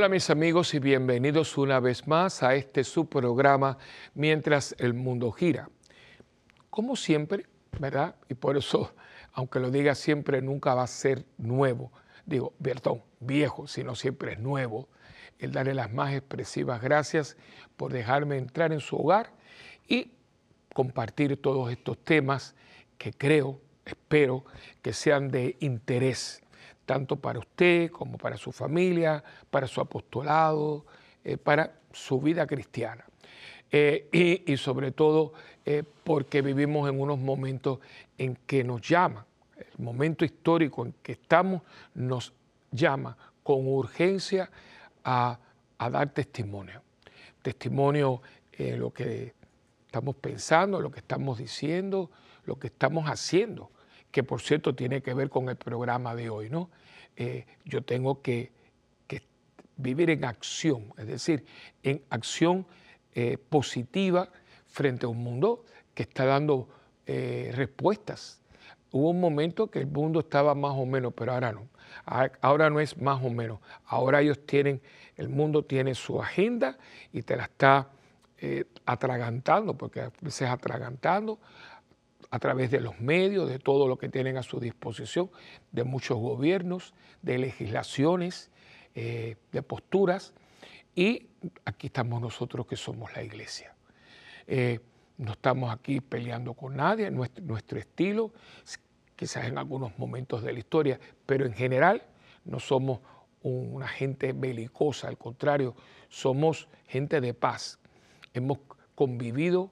Hola mis amigos y bienvenidos una vez más a este su programa Mientras el mundo gira. Como siempre, ¿verdad? Y por eso, aunque lo diga siempre, nunca va a ser nuevo. Digo, perdón, viejo, sino siempre es nuevo. El darle las más expresivas gracias por dejarme entrar en su hogar y compartir todos estos temas que creo, espero que sean de interés tanto para usted como para su familia, para su apostolado, eh, para su vida cristiana. Eh, y, sobre todo eh, porque vivimos en unos momentos en que nos llama, el momento histórico en que estamos nos llama con urgencia a, a dar testimonio. Testimonio en lo que estamos pensando, lo que estamos diciendo, lo que estamos haciendo que por cierto tiene que ver con el programa de hoy, ¿no? Eh, yo tengo que, vivir en acción, es decir, en acción eh, positiva frente a un mundo que está dando eh, respuestas. Hubo un momento que el mundo estaba más o menos, pero ahora no. Ahora no es más o menos. Ahora ellos tienen, el mundo tiene su agenda y te la está atragantando, porque a veces atragantando, a través de los medios, de todo lo que tienen a su disposición, de muchos gobiernos, de legislaciones, eh, de posturas, y aquí estamos nosotros que somos la iglesia. Eh, no estamos aquí peleando con nadie, nuestro, nuestro estilo, quizás en algunos momentos de la historia, pero en general no somos una gente belicosa, al contrario, somos gente de paz. Hemos convivido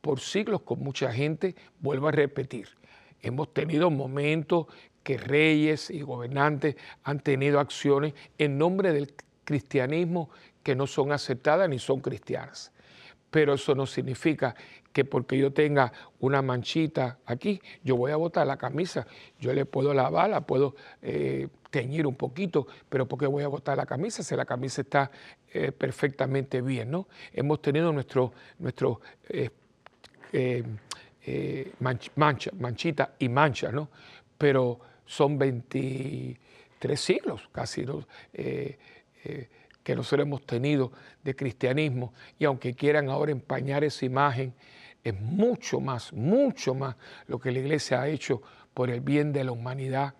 por siglos con mucha gente, vuelvo a repetir, hemos tenido momentos que reyes y gobernantes han tenido acciones en nombre del cristianismo que no son aceptadas ni son cristianas. Pero eso no significa que porque yo tenga una manchita aquí, yo voy a botar la camisa. Yo le puedo lavar, la puedo eh, teñir un poquito, pero ¿por qué voy a botar la camisa si la camisa está eh, perfectamente bien? ¿no? Hemos tenido nuestro, nuestro eh, eh, eh, mancha, manchita y mancha, ¿no? Pero son 23 siglos casi eh, que nosotros hemos tenido de cristianismo. Y aunque quieran ahora empañar esa imagen, es mucho más, mucho más lo que la iglesia ha hecho por el bien de la humanidad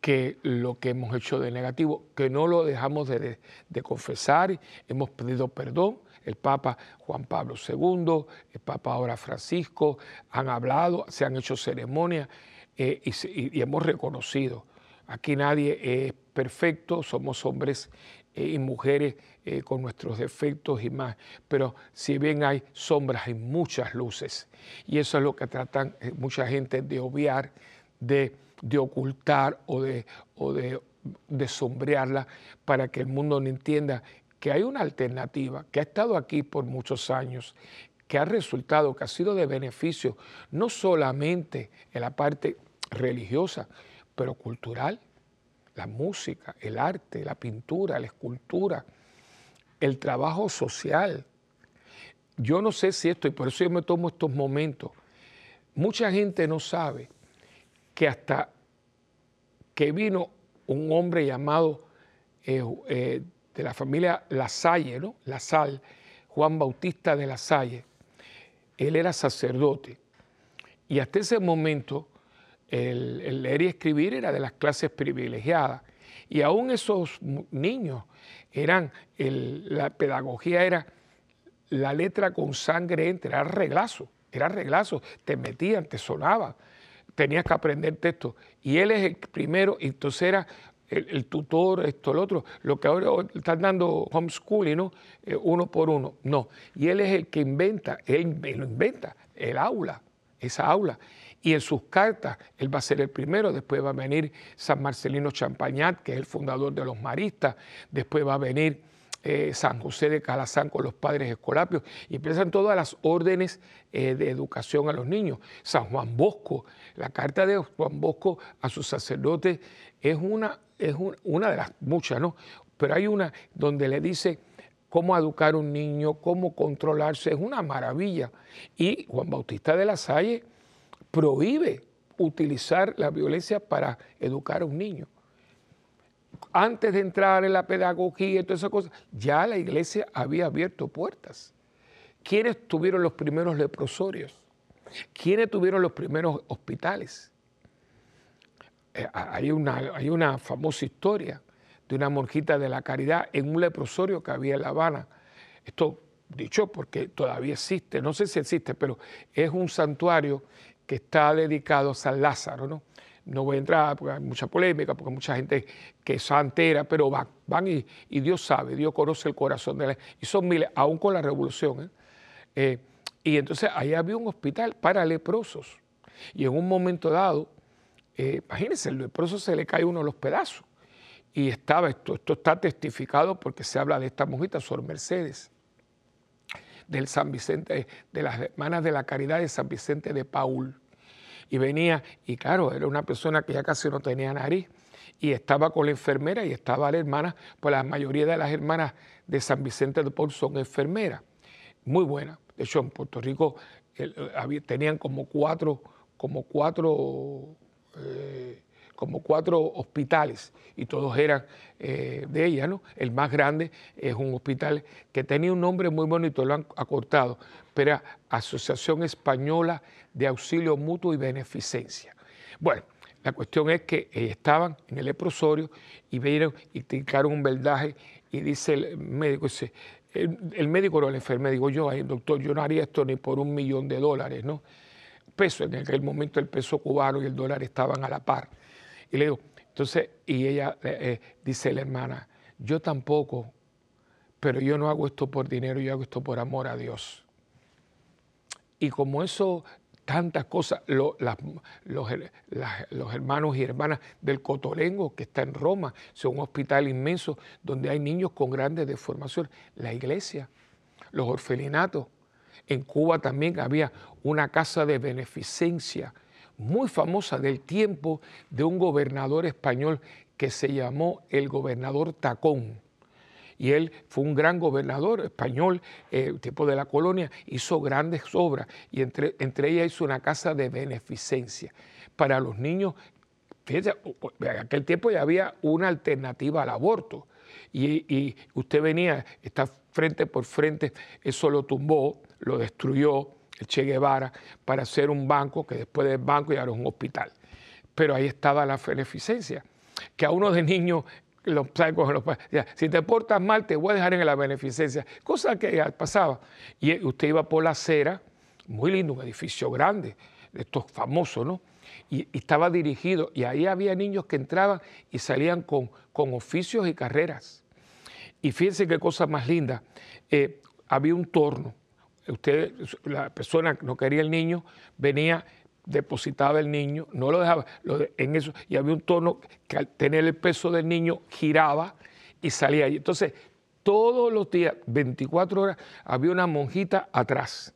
que lo que hemos hecho de negativo, que no lo dejamos de, de confesar, hemos pedido perdón, el Papa Juan Pablo II, el Papa ahora Francisco, han hablado, se han hecho ceremonias eh, y, hemos reconocido. Aquí nadie es perfecto, somos hombres eh, y mujeres eh, con nuestros defectos y más, pero si bien hay sombras, hay muchas luces. Y eso es lo que tratan mucha gente de obviar, de, ocultar o de, o de, de sombrearla para que el mundo no entienda que hay una alternativa que ha estado aquí por muchos años, que ha resultado, que ha sido de beneficio, no solamente en la parte religiosa, pero cultural, la música, el arte, la pintura, la escultura, el trabajo social. Yo no sé si esto, y por eso yo me tomo estos momentos, mucha gente no sabe que hasta que vino un hombre llamado eh, eh, de la familia Lasalle, ¿no? La Sal, Juan Bautista de Lasalle. Él era sacerdote y hasta ese momento el, leer y escribir era de las clases privilegiadas. Y aún esos niños eran, la pedagogía era la letra con sangre entre, era reglazo, era reglazo, te metían, te sonaban, tenías que aprender texto. Y él es el primero, entonces era el, tutor, esto, lo otro, lo que ahora están dando homeschooling, ¿no? Eh, uno por uno. No. Y él es el que inventa, él, lo inventa, el aula, esa aula. Y en sus cartas, él va a ser el primero, después va a venir San Marcelino Champagnat, que es el fundador de los maristas, después va a venir eh, San José de Calazán con los padres escolapios, y empiezan todas las órdenes eh, de educación a los niños. San Juan Bosco, la carta de Juan Bosco a sus sacerdotes es una es una de las muchas, ¿no? Pero hay una donde le dice cómo educar a un niño, cómo controlarse, es una maravilla. Y Juan Bautista de la Salle prohíbe utilizar la violencia para educar a un niño. antes de entrar en la pedagogía y todas esas cosas, ya la iglesia había abierto puertas. ¿Quiénes tuvieron los primeros leprosorios? ¿Quiénes tuvieron los primeros hospitales? Eh, hay, una, hay una famosa historia de una monjita de la caridad en un leprosorio que había en La Habana. Esto dicho porque todavía existe, no sé si existe, pero es un santuario que está dedicado a San Lázaro, ¿no? No voy a entrar porque hay mucha polémica, porque mucha gente que es santera, pero van, van y, Dios sabe, Dios conoce el corazón de la Y son miles, aún con la revolución. ¿eh? Eh, y entonces ahí había un hospital para leprosos. Y en un momento dado, eh, imagínense, el leproso se le cae uno de los pedazos. Y estaba, esto, esto está testificado porque se habla de esta mojita, Sor Mercedes del San Vicente, de las hermanas de la caridad de San Vicente de Paul. Y venía, y claro, era una persona que ya casi no tenía nariz, y estaba con la enfermera y estaba la hermana, pues la mayoría de las hermanas de San Vicente de Paul son enfermeras, muy buenas. De hecho, en Puerto Rico tenían como cuatro, como cuatro eh, como cuatro hospitales y todos eran eh, de ella, ¿no? El más grande es un hospital que tenía un nombre muy bonito, lo han acortado, pero era Asociación Española de Auxilio Mutuo y Beneficencia. Bueno, la cuestión es que estaban en el leprosorio y vieron y tiraron un verdaje y dice el médico, dice, el, médico o el enfermero, digo yo, el doctor, yo no haría esto ni por un millón de dólares, ¿no? Peso, en aquel momento el peso cubano y el dólar estaban a la par. Y le digo, entonces, y ella eh, eh, dice la hermana, yo tampoco, pero yo no hago esto por dinero, yo hago esto por amor a Dios. Y como eso, tantas cosas, los, los, hermanos y hermanas del Cotolengo, que está en Roma, es un hospital inmenso donde hay niños con grandes deformaciones, la iglesia, los orfelinatos. En Cuba también había una casa de beneficencia muy famosa del tiempo de un gobernador español que se llamó el gobernador Tacón. Y él fue un gran gobernador español, eh, tipo de la colonia, hizo grandes obras y entre, entre ellas hizo una casa de beneficencia para los niños. Fíjense, en aquel tiempo ya había una alternativa al aborto y, y usted venía, está frente por frente, eso lo tumbó, lo destruyó, el Che Guevara, para hacer un banco que después del banco ya era un hospital. Pero ahí estaba la beneficencia, que a uno de niños los los si te portas mal te voy a dejar en la beneficencia, cosa que pasaba. Y usted iba por la acera, muy lindo, un edificio grande, de estos famosos, ¿no? Y, estaba dirigido, y ahí había niños que entraban y salían con, con oficios y carreras. Y fíjense qué cosa más linda, eh, había un torno, usted, la persona que no quería el niño, venía, depositaba el niño, no lo dejaba en eso, y había un tono que al tener el peso del niño giraba y salía allí. Entonces, todos los días, 24 horas, había una monjita atrás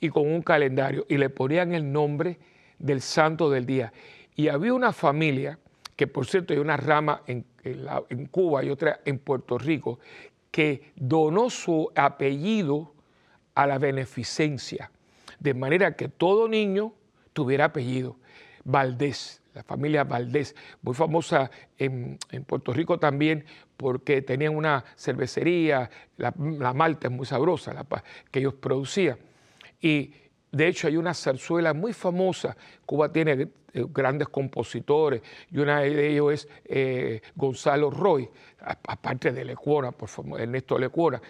y con un calendario y le ponían el nombre del santo del día. Y había una familia, que por cierto hay una rama en, en Cuba y otra en Puerto Rico, que donó su apellido a la beneficencia, de manera que todo niño tuviera apellido. Valdés, la familia Valdés, muy famosa en, Puerto Rico también porque tenían una cervecería, la, malta es muy sabrosa la, que ellos producían. Y de hecho hay una zarzuela muy famosa, Cuba tiene grandes compositores y una de ellos es eh, Gonzalo Roy, aparte de Lecuona, por favor, Ernesto Lecuona.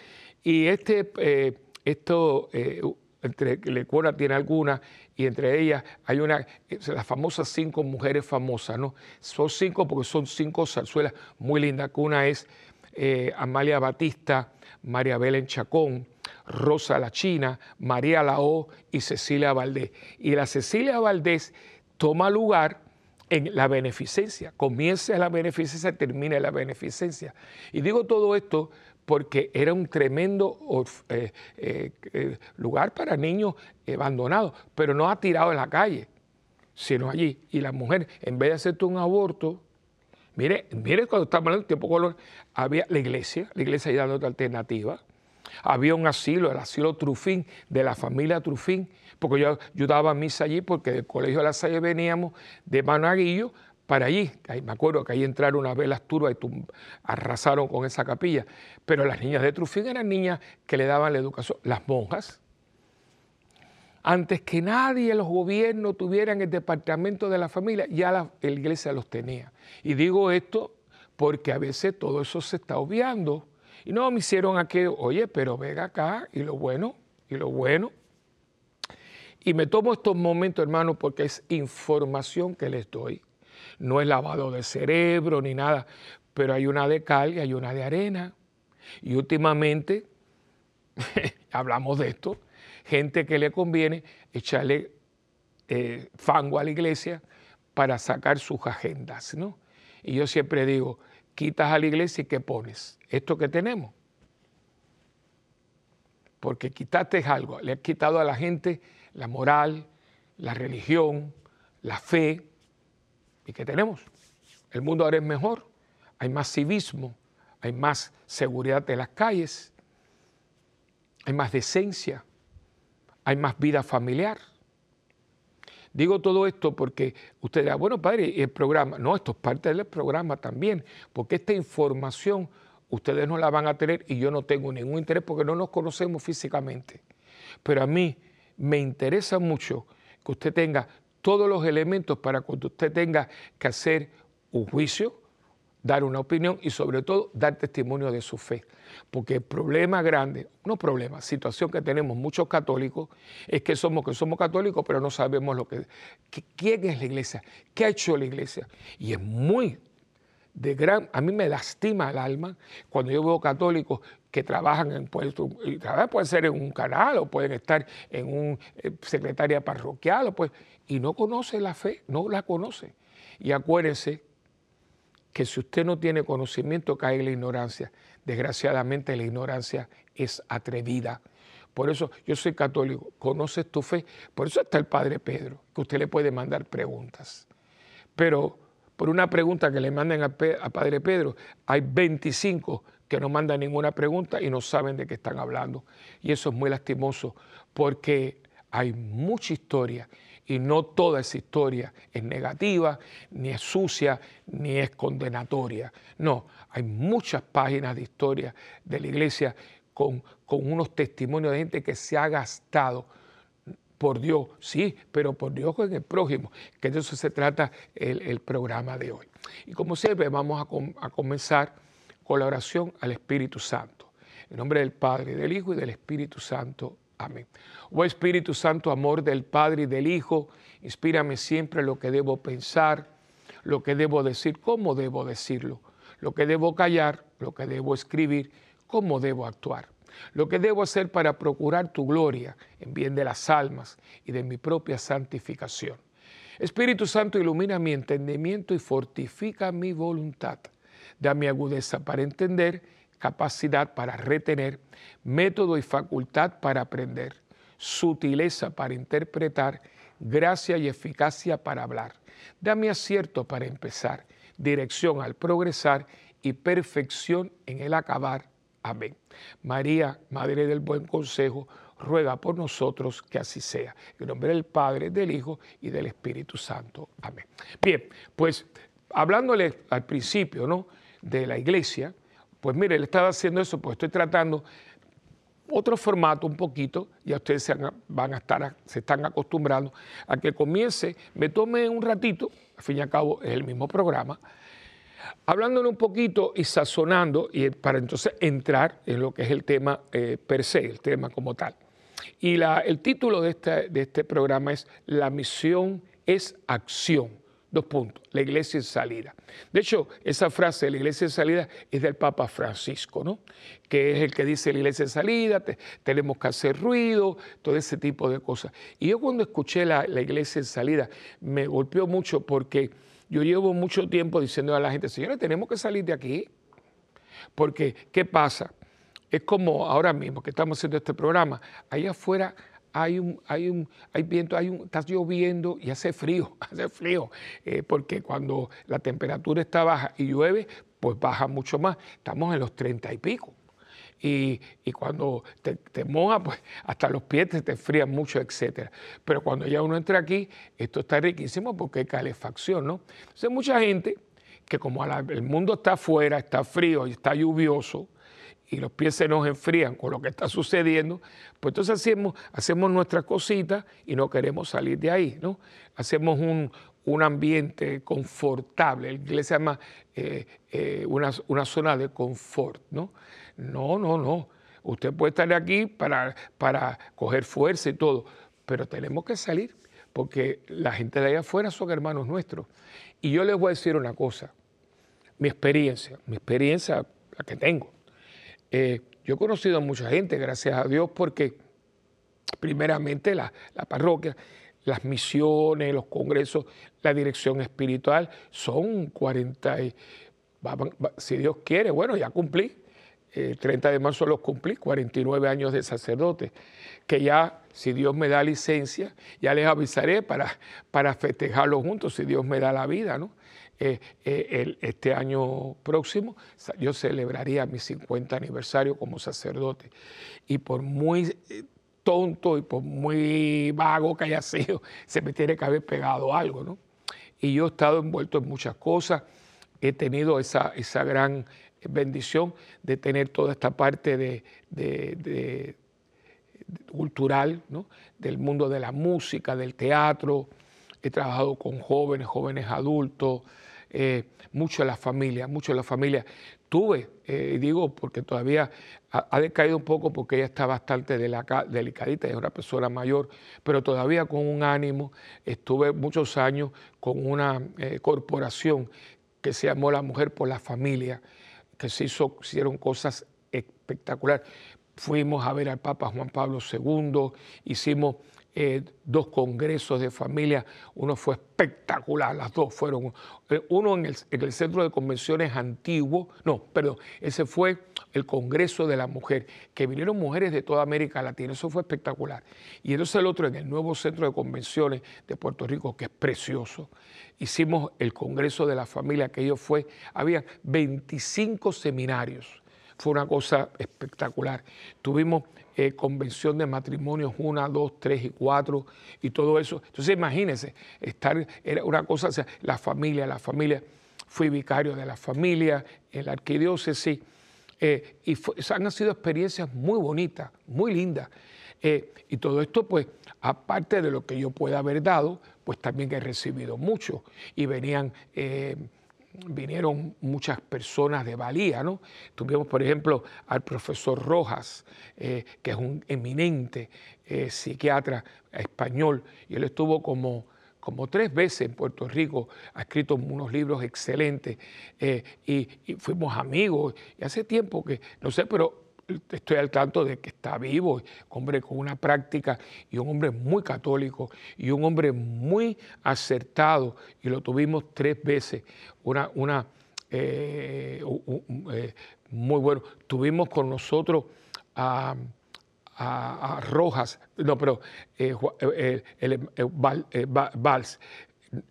Y este... Eh, esto, eh, entre Lecuona tiene algunas, y entre ellas hay una, las famosas cinco mujeres famosas, ¿no? Son cinco porque son cinco zarzuelas muy lindas, que una es eh, Amalia Batista, María Belén Chacón, Rosa la China, María Lao y Cecilia Valdés. Y la Cecilia Valdés toma lugar en la beneficencia, comienza la beneficencia, termina la beneficencia. Y digo todo esto porque era un tremendo eh, eh, eh, lugar para niños abandonados, pero no ha tirado en la calle, sino allí. Y la mujer, en vez de hacerte un aborto, mire, mire cuando estamos hablando del tiempo color, había la iglesia, la iglesia ahí dando otra alternativa. Había un asilo, el asilo Trufín, de la familia Trufín, porque yo, yo daba misa allí porque del colegio de la Salle veníamos de Managuillo para allí. Me acuerdo que ahí entraron unas velas turbas y arrasaron con esa capilla. Pero las niñas de Trufín eran niñas que le daban la educación. Las monjas, antes que nadie los gobiernos tuvieran el departamento de la familia, ya la, iglesia los tenía. Y digo esto porque a veces todo eso se está obviando. Y no me hicieron aquello, oye, pero venga acá, y lo bueno, y lo bueno. Y me tomo estos momentos, hermano, porque es información que les doy no es lavado de cerebro ni nada, pero hay una de cal y hay una de arena. Y últimamente, hablamos de esto, gente que le conviene echarle eh, fango a la iglesia para sacar sus agendas, ¿no? Y yo siempre digo, quitas a la iglesia y ¿qué pones? Esto que tenemos. Porque quitaste algo, le has quitado a la gente la moral, la religión, la fe, ¿Y qué tenemos? El mundo ahora es mejor, hay más civismo, hay más seguridad de las calles, hay más decencia, hay más vida familiar. Digo todo esto porque usted dirá, bueno, padre, el programa, no, esto es parte del programa también, porque esta información ustedes no la van a tener y yo no tengo ningún interés porque no nos conocemos físicamente. Pero a mí me interesa mucho que usted tenga todos los elementos para cuando usted tenga que hacer un juicio, dar una opinión y sobre todo dar testimonio de su fe. Porque el problema grande, no problema, situación que tenemos muchos católicos, es que somos que somos católicos, pero no sabemos lo que, quién es la iglesia, qué ha hecho la iglesia. Y es muy de gran, a mí me lastima el alma cuando yo veo católicos que trabajan en puestos, y pueden ser en un canal o pueden estar en un eh, secretaria parroquial, o pues, y no conoce la fe, no la conoce. Y acuérdense que si usted no tiene conocimiento cae en la ignorancia. Desgraciadamente la ignorancia es atrevida. Por eso yo soy católico, conoces tu fe. Por eso está el Padre Pedro, que usted le puede mandar preguntas. Pero por una pregunta que le manden a, Padre Pedro, hay 25 que no mandan ninguna pregunta y no saben de qué están hablando. Y eso es muy lastimoso porque hay mucha historia y no toda esa historia es negativa, ni es sucia, ni es condenatoria. No, hay muchas páginas de historia de la iglesia con, con unos testimonios de gente que se ha gastado por Dios, sí, pero por Dios con el prójimo, que de eso se trata el, programa de hoy. Y como siempre, vamos a, a, comenzar con la oración al Espíritu Santo. En nombre del Padre, del Hijo y del Espíritu Santo. Amén. Oh Espíritu Santo, amor del Padre y del Hijo, inspírame siempre lo que debo pensar, lo que debo decir, cómo debo decirlo, lo que debo callar, lo que debo escribir, cómo debo actuar lo que debo hacer para procurar tu gloria en bien de las almas y de mi propia santificación. Espíritu Santo, ilumina mi entendimiento y fortifica mi voluntad. Dame agudeza para entender, capacidad para retener, método y facultad para aprender, sutileza para interpretar, gracia y eficacia para hablar. Dame acierto para empezar, dirección al progresar y perfección en el acabar Amén. María, Madre del Buen Consejo, ruega por nosotros que así sea. En nombre del Padre, del Hijo y del Espíritu Santo. Amén. Bien, pues hablándole al principio ¿no? de la iglesia, pues mire, le estaba haciendo eso, pues estoy tratando otro formato un poquito, ya ustedes se van a estar, se están acostumbrando a que comience, me tome un ratito, al fin y al cabo es el mismo programa, Hablándole un poquito y sazonando, y para entonces entrar en lo que es el tema eh, per se, el tema como tal. Y el título de este, de este programa es La misión es acción. Dos puntos, la iglesia en salida. De hecho, esa frase, la iglesia en salida, es del Papa Francisco, ¿no? Que es el que dice la iglesia en salida, tenemos que hacer ruido, todo ese tipo de cosas. Y yo cuando escuché la, la iglesia en salida, me golpeó mucho porque yo llevo mucho tiempo diciendo a la gente, señores, tenemos que salir de aquí. Porque, ¿qué pasa? Es como ahora mismo que estamos haciendo este programa, allá afuera hay un, hay un, hay viento, hay un, está lloviendo y hace frío, hace frío, eh, porque cuando la temperatura está baja y llueve, pues baja mucho más. Estamos en los treinta y pico. Y, cuando te, te moja, pues hasta los pies te, te frían mucho, etc. Pero cuando ya uno entra aquí, esto está riquísimo porque hay calefacción, ¿no? Entonces mucha gente que como el mundo está afuera, está frío y está lluvioso, y los pies se nos enfrían con lo que está sucediendo, pues entonces hacemos, nuestras cositas y no queremos salir de ahí, ¿no? Hacemos un, ambiente confortable, inglés se llama eh, eh, una, zona de confort, ¿no? No, no, no. Usted puede estar aquí para, para coger fuerza y todo, pero tenemos que salir porque la gente de allá afuera son hermanos nuestros. Y yo les voy a decir una cosa, mi experiencia, mi experiencia, la que tengo. Eh, yo he conocido a mucha gente, gracias a Dios, porque primeramente la, parroquia, las misiones, los congresos, la dirección espiritual, son 40, si Dios quiere, bueno, ya cumplí, el eh, 30 de marzo los cumplí, 49 años de sacerdote, que ya, si Dios me da licencia, ya les avisaré para, para festejarlo juntos, si Dios me da la vida, ¿no? Eh, eh, este año próximo yo celebraría mi 50 aniversario como sacerdote. Y por muy tonto y por muy vago que haya sido, se me tiene que haber pegado algo, ¿no? Y yo he estado envuelto en muchas cosas, he tenido esa, esa gran bendición de tener toda esta parte de, cultural, del mundo de la música, del teatro. He trabajado con jóvenes, jóvenes adultos, eh, mucho en la familia, mucho en la familia. Tuve, eh, digo, porque todavía ha, decaído un poco porque ella está bastante delicadita, es una persona mayor, pero todavía con un ánimo. Estuve muchos años con una eh, corporación que se llamó La Mujer por la Familia, que se hizo, hicieron cosas espectaculares. Fuimos a ver al Papa Juan Pablo II, hicimos eh, dos congresos de familia, uno fue espectacular, las dos fueron, eh, uno en el, centro de convenciones antiguo, no, perdón, ese fue el Congreso de la Mujer, que vinieron mujeres de toda América Latina, eso fue espectacular. Y entonces el otro en el nuevo centro de convenciones de Puerto Rico, que es precioso, hicimos el Congreso de la Familia, que ellos fue, había 25 seminarios, fue una cosa espectacular. Tuvimos eh, convención de matrimonios, una, dos, tres y cuatro, y todo eso. Entonces imagínense, estar, era una cosa, o sea, la familia, la familia, fui vicario de la familia en la arquidiócesis, eh, y han sido experiencias muy bonitas, muy lindas. Eh, y todo esto, pues, aparte de lo que yo pueda haber dado, pues también he recibido mucho. Y venían vinieron muchas personas de valía, ¿no? Tuvimos, por ejemplo, al profesor Rojas, eh, que es un eminente eh, psiquiatra español, y él estuvo como, como tres veces en Puerto Rico, ha escrito unos libros excelentes, eh, y, y, fuimos amigos, y hace tiempo que, no sé, pero estoy al tanto de que está vivo, hombre con una práctica y un hombre muy católico y un hombre muy acertado y lo tuvimos tres veces, una, una eh, eh, muy bueno. Tuvimos con nosotros a, Rojas, no, pero eh, el, Valls,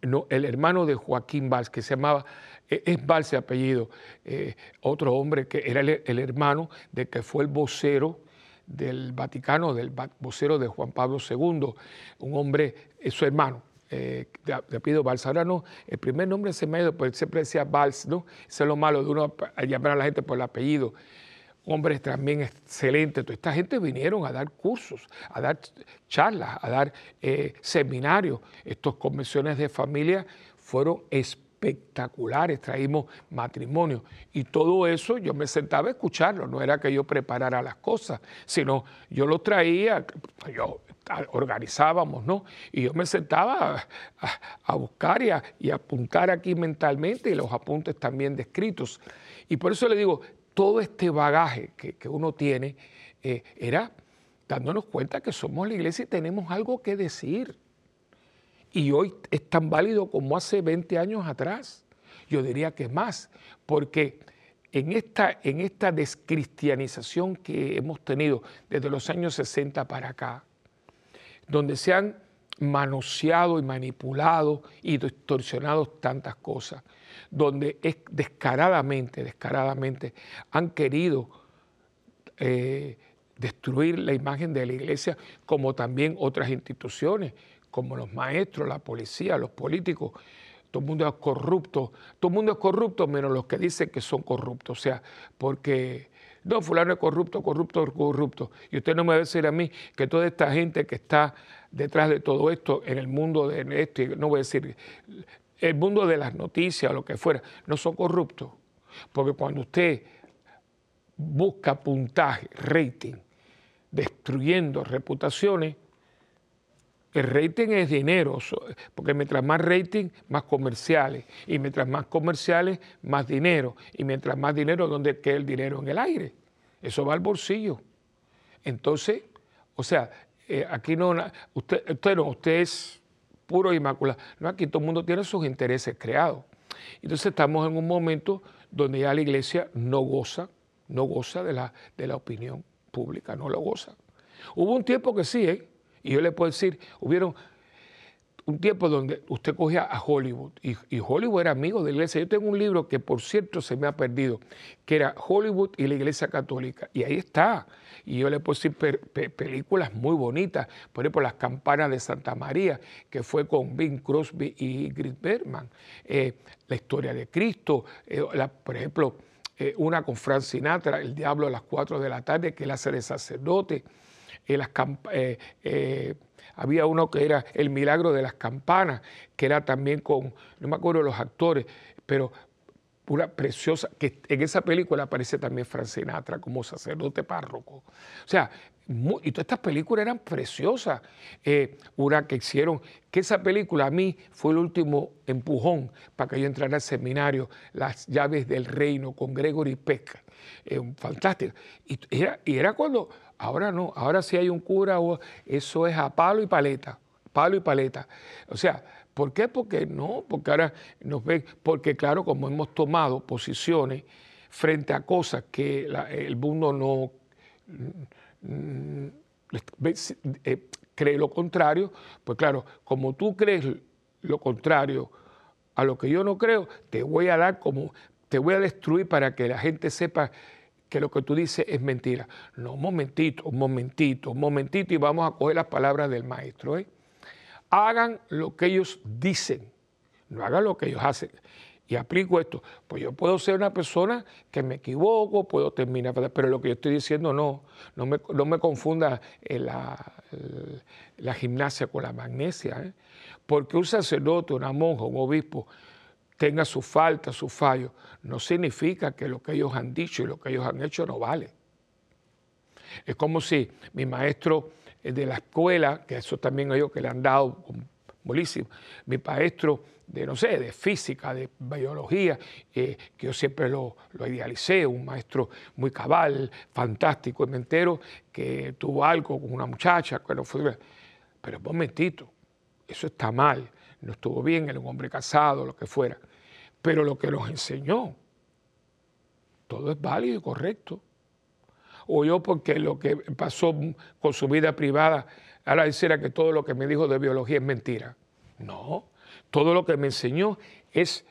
no, el hermano de Joaquín Valls, que se llamaba es Valse apellido, eh, otro hombre que era el, hermano de que fue el vocero del Vaticano, del vocero de Juan Pablo II, un hombre, es su hermano, eh, de, apellido. Ahora no, el primer nombre se me ha ido, pero siempre decía Valls, ¿no? Eso es lo malo de uno llamar a la gente por el apellido. Hombres también excelentes. Toda esta gente vinieron a dar cursos, a dar charlas, a dar eh, seminarios. Estas convenciones de familia fueron espectaculares espectaculares, traímos matrimonio y todo eso yo me sentaba a escucharlo, no era que yo preparara las cosas, sino yo lo traía, yo organizábamos, ¿no? Y yo me sentaba a, buscar y, y apuntar aquí mentalmente y los apuntes también descritos. Y por eso le digo, todo este bagaje que, uno tiene eh, era dándonos cuenta que somos la iglesia y tenemos algo que decir y hoy es tan válido como hace 20 años atrás. Yo diría que más, porque en esta, en esta descristianización que hemos tenido desde los años 60 para acá, donde se han manoseado y manipulado y distorsionado tantas cosas, donde es descaradamente, descaradamente han querido eh, destruir la imagen de la iglesia, como también otras instituciones, como los maestros, la policía, los políticos. Todo el mundo es corrupto, todo el mundo es corrupto menos los que dicen que son corruptos. O sea, porque no, fulano es corrupto, corrupto, corrupto. Y usted no me va a decir a mí que toda esta gente que está detrás de todo esto en el mundo de esto, no voy a decir, el mundo de las noticias o lo que fuera, no son corruptos. Porque cuando usted busca puntaje, rating, destruyendo reputaciones, el rating es dinero, porque mientras más rating, más comerciales. Y mientras más comerciales, más dinero. Y mientras más dinero, ¿dónde queda el dinero? En el aire. Eso va al bolsillo. Entonces, o sea, eh, aquí no, usted, usted no, usted es puro inmaculado. No, aquí todo el mundo tiene sus intereses creados. Entonces estamos en un momento donde ya la iglesia no goza, no goza de la, de la opinión pública, no lo goza. Hubo un tiempo que sí, ¿eh? Y yo le puedo decir, hubieron un tiempo donde usted cogía a Hollywood y, Hollywood era amigo de la iglesia. Yo tengo un libro que por cierto se me ha perdido, que era Hollywood y la iglesia católica. Y ahí está. Y yo le puedo decir películas muy bonitas, por ejemplo Las campanas de Santa María, que fue con Bing Crosby y Gris Bergman. Eh, la historia de Cristo, eh, por ejemplo, eh, una con Frank Sinatra, El Diablo a las 4 de la tarde, que él hace de sacerdote. Las había uno que era El Milagro de las Campanas, que era también con, no me acuerdo los actores, pero pura preciosa, que en esa película aparece también Frank Sinatra como sacerdote párroco. O sea, y todas estas películas eran preciosas. Eh, una que hicieron, que esa película a mí fue el último empujón para que yo entrara al seminario, Las llaves del reino, con Gregory Peck. Eh, fantástico. Y era, y era cuando Ahora no, ahora sí hay un cura, eso es a palo y paleta, palo y paleta. O sea, ¿por qué? Porque no, porque ahora nos ven, porque claro, como hemos tomado posiciones frente a cosas que el mundo no mm, eh, cree lo contrario, pues claro, como tú crees lo contrario a lo que yo no creo, te voy a dar como, te voy a destruir para que la gente sepa que lo que tú dices es mentira. No, un momentito, un momentito, un momentito y vamos a coger las palabras del maestro. ¿eh? Hagan lo que ellos dicen, no hagan lo que ellos hacen. Y aplico esto, pues yo puedo ser una persona que me equivoco, puedo terminar, pero lo que yo estoy diciendo no, no me, no me confunda eh, la, la, gimnasia con la magnesia, ¿eh? porque un sacerdote, una monja, un obispo tenga su falta, su fallo, no significa que lo que ellos han dicho y lo que ellos han hecho no vale. Es como si mi maestro de la escuela, que eso también ellos que le han dado buenísimo, mi maestro de, no sé, de física, de biología, eh, que yo siempre lo, idealicé, un maestro muy cabal, fantástico, y me entero que tuvo algo con una muchacha, que fue, pero un momentito, eso está mal no estuvo bien, era un hombre casado, lo que fuera. Pero lo que nos enseñó, todo es válido y correcto. O yo porque lo que pasó con su vida privada, ahora decir que todo lo que me dijo de biología es mentira. No, todo lo que me enseñó es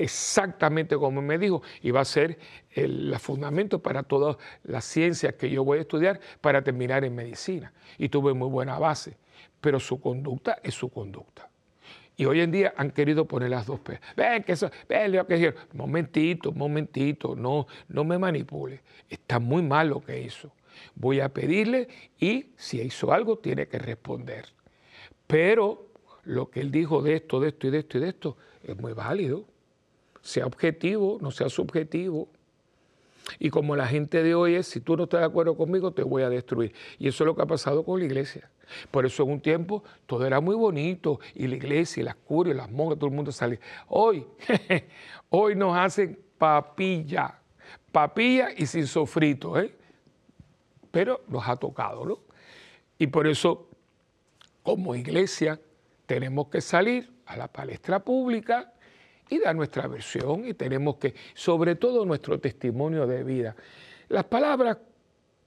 exactamente como me dijo y va a ser el, fundamento para todas las ciencias que yo voy a estudiar para terminar en medicina. Y tuve muy buena base, pero su conducta es su conducta. Y hoy en día han querido poner las dos P. Ven, que eso, ven lo que dijeron. Momentito, momentito, no, no me manipule. Está muy mal lo que hizo. Voy a pedirle y si hizo algo tiene que responder. Pero lo que él dijo de esto, de esto y de esto y de esto es muy válido. Sea objetivo, no sea subjetivo. Y como la gente de hoy es, si tú no estás de acuerdo conmigo, te voy a destruir. Y eso es lo que ha pasado con la iglesia. Por eso en un tiempo todo era muy bonito y la iglesia y las curas y las monjas, todo el mundo salía. Hoy, hoy nos hacen papilla, papilla y sin sofrito, ¿eh? pero nos ha tocado, ¿no? Y por eso, como iglesia, tenemos que salir a la palestra pública y dar nuestra versión y tenemos que, sobre todo, nuestro testimonio de vida. Las palabras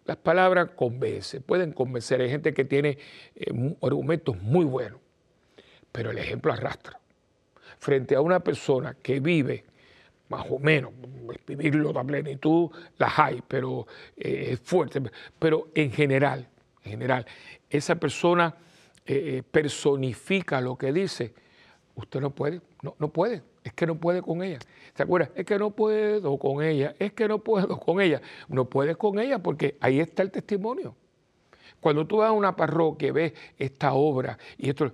las palabras convencen, pueden convencer. Hay gente que tiene eh, argumentos muy buenos, pero el ejemplo arrastra. Frente a una persona que vive más o menos, vivirlo a plenitud, las hay, pero eh, es fuerte. Pero en general, en general, esa persona eh, personifica lo que dice, usted no puede, no, no puede, es que no puede con ella. ¿Se acuerda? Es que no puedo con ella, es que no puedo con ella. No puedes con ella porque ahí está el testimonio. Cuando tú vas a una parroquia y ves esta obra y esto,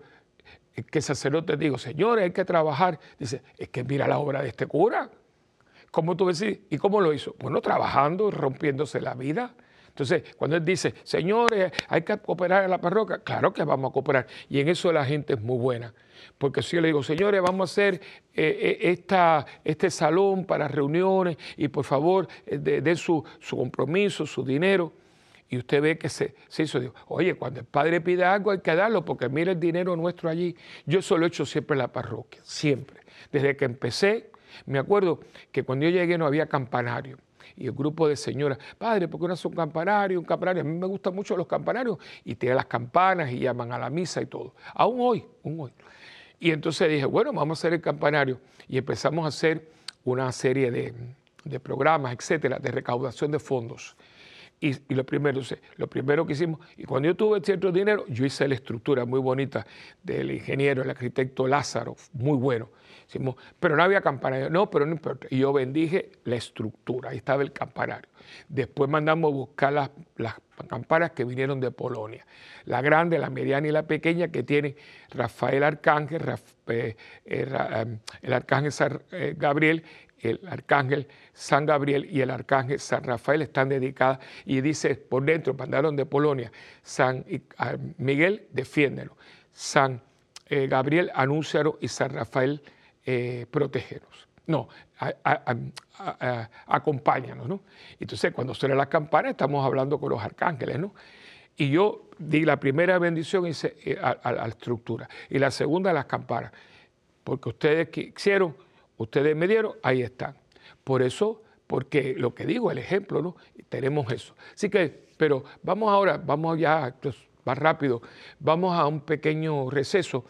que el sacerdote digo, señores, hay que trabajar. Dice, es que mira la obra de este cura. ¿Cómo tú decís? ¿Y cómo lo hizo? Bueno, trabajando, rompiéndose la vida. Entonces, cuando él dice, señores, hay que cooperar en la parroquia, claro que vamos a cooperar. Y en eso la gente es muy buena. Porque si yo le digo, señores, vamos a hacer eh, eh, esta, este salón para reuniones y por favor eh, den su, su, compromiso, su dinero. Y usted ve que se, se hizo, digo, oye, cuando el padre pide algo hay que darlo porque mire el dinero nuestro allí. Yo eso lo he hecho siempre en la parroquia, siempre. Desde que empecé, me acuerdo que cuando yo llegué no había campanario y el grupo de señoras, padre, ¿por qué no hace un campanario? Un campanario. A mí me gustan mucho los campanarios y tiene las campanas y llaman a la misa y todo. Aún hoy, aún hoy. Y entonces dije, bueno, vamos a hacer el campanario y empezamos a hacer una serie de, de programas, etcétera, de recaudación de fondos. Y, lo, primero, lo primero que hicimos, y cuando yo tuve cierto dinero, yo hice la estructura muy bonita del ingeniero, el arquitecto Lázaro, muy bueno. Hicimos, pero no había campanario, no, pero no importa. Y yo bendije la estructura, ahí estaba el campanario. Después mandamos a buscar las, las campanas que vinieron de Polonia, la grande, la mediana y la pequeña que tiene Rafael Arcángel, eh, eh, em, el Arcángel eh, Gabriel el arcángel San Gabriel y el arcángel San Rafael están dedicadas y dice por dentro, mandaron de Polonia, San Miguel, defiéndelo, San eh, Gabriel, anúncialo y San Rafael, eh, protégenos. No, acompáñanos, ¿no? Entonces, cuando suena la campana, estamos hablando con los arcángeles, ¿no? Y yo di la primera bendición eh, a, la estructura y la segunda a las campanas, porque ustedes quisieron ustedes me dieron, ahí están. Por eso, porque lo que digo, el ejemplo, ¿no? Tenemos eso. Así que, pero vamos ahora, vamos ya más rápido, vamos a un pequeño receso,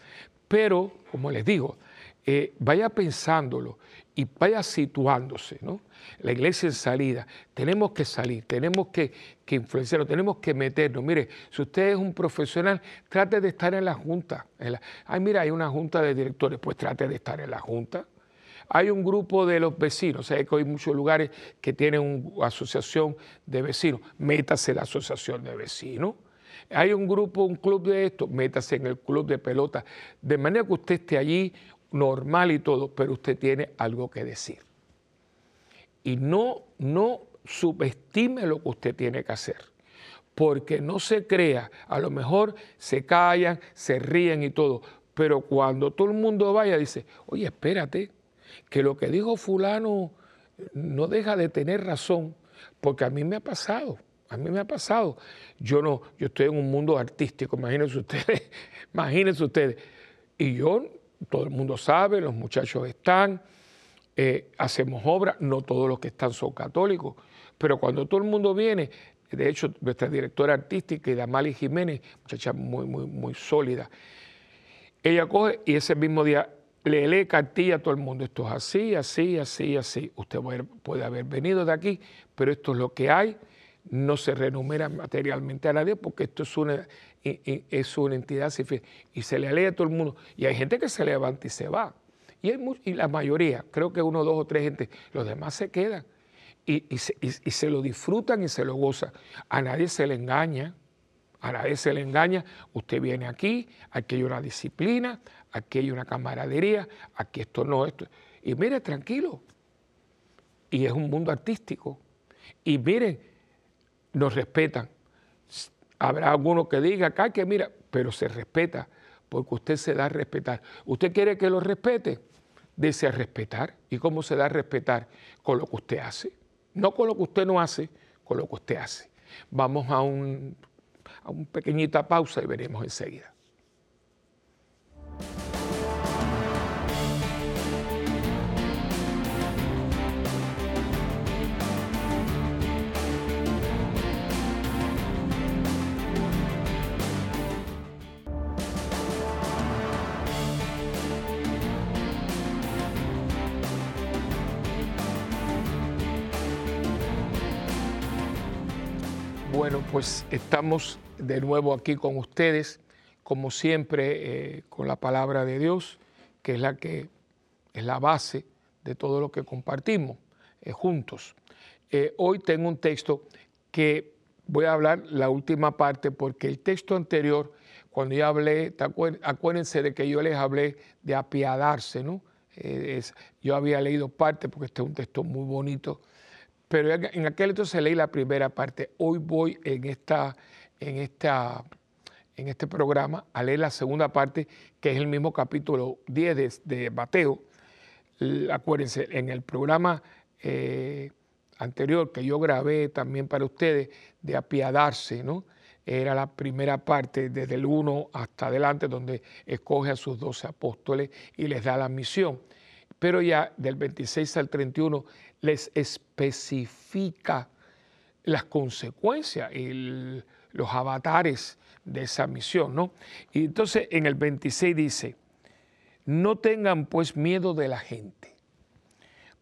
pero, como les digo, eh, vaya pensándolo y vaya situándose, ¿no? La iglesia en salida, tenemos que salir, tenemos que, que influenciarnos, tenemos que meternos. Mire, si usted es un profesional, trate de estar en la junta. ay, mira, hay una junta de directores, pues trate de estar en la junta. Hay un grupo de los vecinos, sea, que hay muchos lugares que tienen una asociación de vecinos, métase la asociación de vecinos. Hay un grupo, un club de esto, métase en el club de pelota, de manera que usted esté allí normal y todo, pero usted tiene algo que decir. Y no, no subestime lo que usted tiene que hacer, porque no se crea, a lo mejor se callan, se ríen y todo, pero cuando todo el mundo vaya dice, oye, espérate, que lo que dijo fulano no deja de tener razón, porque a mí me ha pasado, a mí me ha pasado. Yo no, yo estoy en un mundo artístico, imagínense ustedes, imagínense ustedes. Y yo, todo el mundo sabe, los muchachos están, eh, hacemos obras, no todos los que están son católicos, pero cuando todo el mundo viene, de hecho, nuestra directora artística, Damali Jiménez, muchacha muy, muy, muy sólida, ella coge y ese mismo día le lee cartilla a todo el mundo. Esto es así, así, así, así. Usted puede haber venido de aquí, pero esto es lo que hay. No se renumera materialmente a nadie porque esto es una, es una entidad y se le lee a todo el mundo. Y hay gente que se levanta y se va. Y, y la mayoría, creo que uno, dos o tres gente, los demás se quedan y, se, y se lo disfrutan y se lo gozan. A nadie se le engaña. A nadie se le engaña, usted viene aquí, aquí hay una disciplina, aquí hay una camaradería, aquí esto no, esto. Y mire, tranquilo. Y es un mundo artístico. Y miren, nos respetan. Habrá alguno que diga acá que mira, pero se respeta, porque usted se da a respetar. ¿Usted quiere que lo respete? Desea respetar. ¿Y cómo se da a respetar? Con lo que usted hace. No con lo que usted no hace, con lo que usted hace. Vamos a, un, a una pequeñita pausa y veremos enseguida. Bueno, pues estamos de nuevo aquí con ustedes, como siempre, eh, con la palabra de Dios, que es la que es la base de todo lo que compartimos eh, juntos. Eh, hoy tengo un texto que voy a hablar la última parte porque el texto anterior, cuando yo hablé, acuérdense de que yo les hablé de apiadarse, ¿no? yo había leído parte porque este es un texto muy bonito pero en aquel entonces leí la primera parte. Hoy voy en, esta, en, esta, en este programa a leer la segunda parte, que es el mismo capítulo 10 de, Mateo. Acuérdense, en el programa eh, anterior que yo grabé también para ustedes, de apiadarse, ¿no? Era la primera parte, desde el 1 hasta adelante, donde escoge a sus doce apóstoles y les da la misión. Pero ya del 26 al 31 les especifica las consecuencias y los avatares de esa misión, ¿no? Y entonces en el 26 dice, no tengan pues miedo de la gente,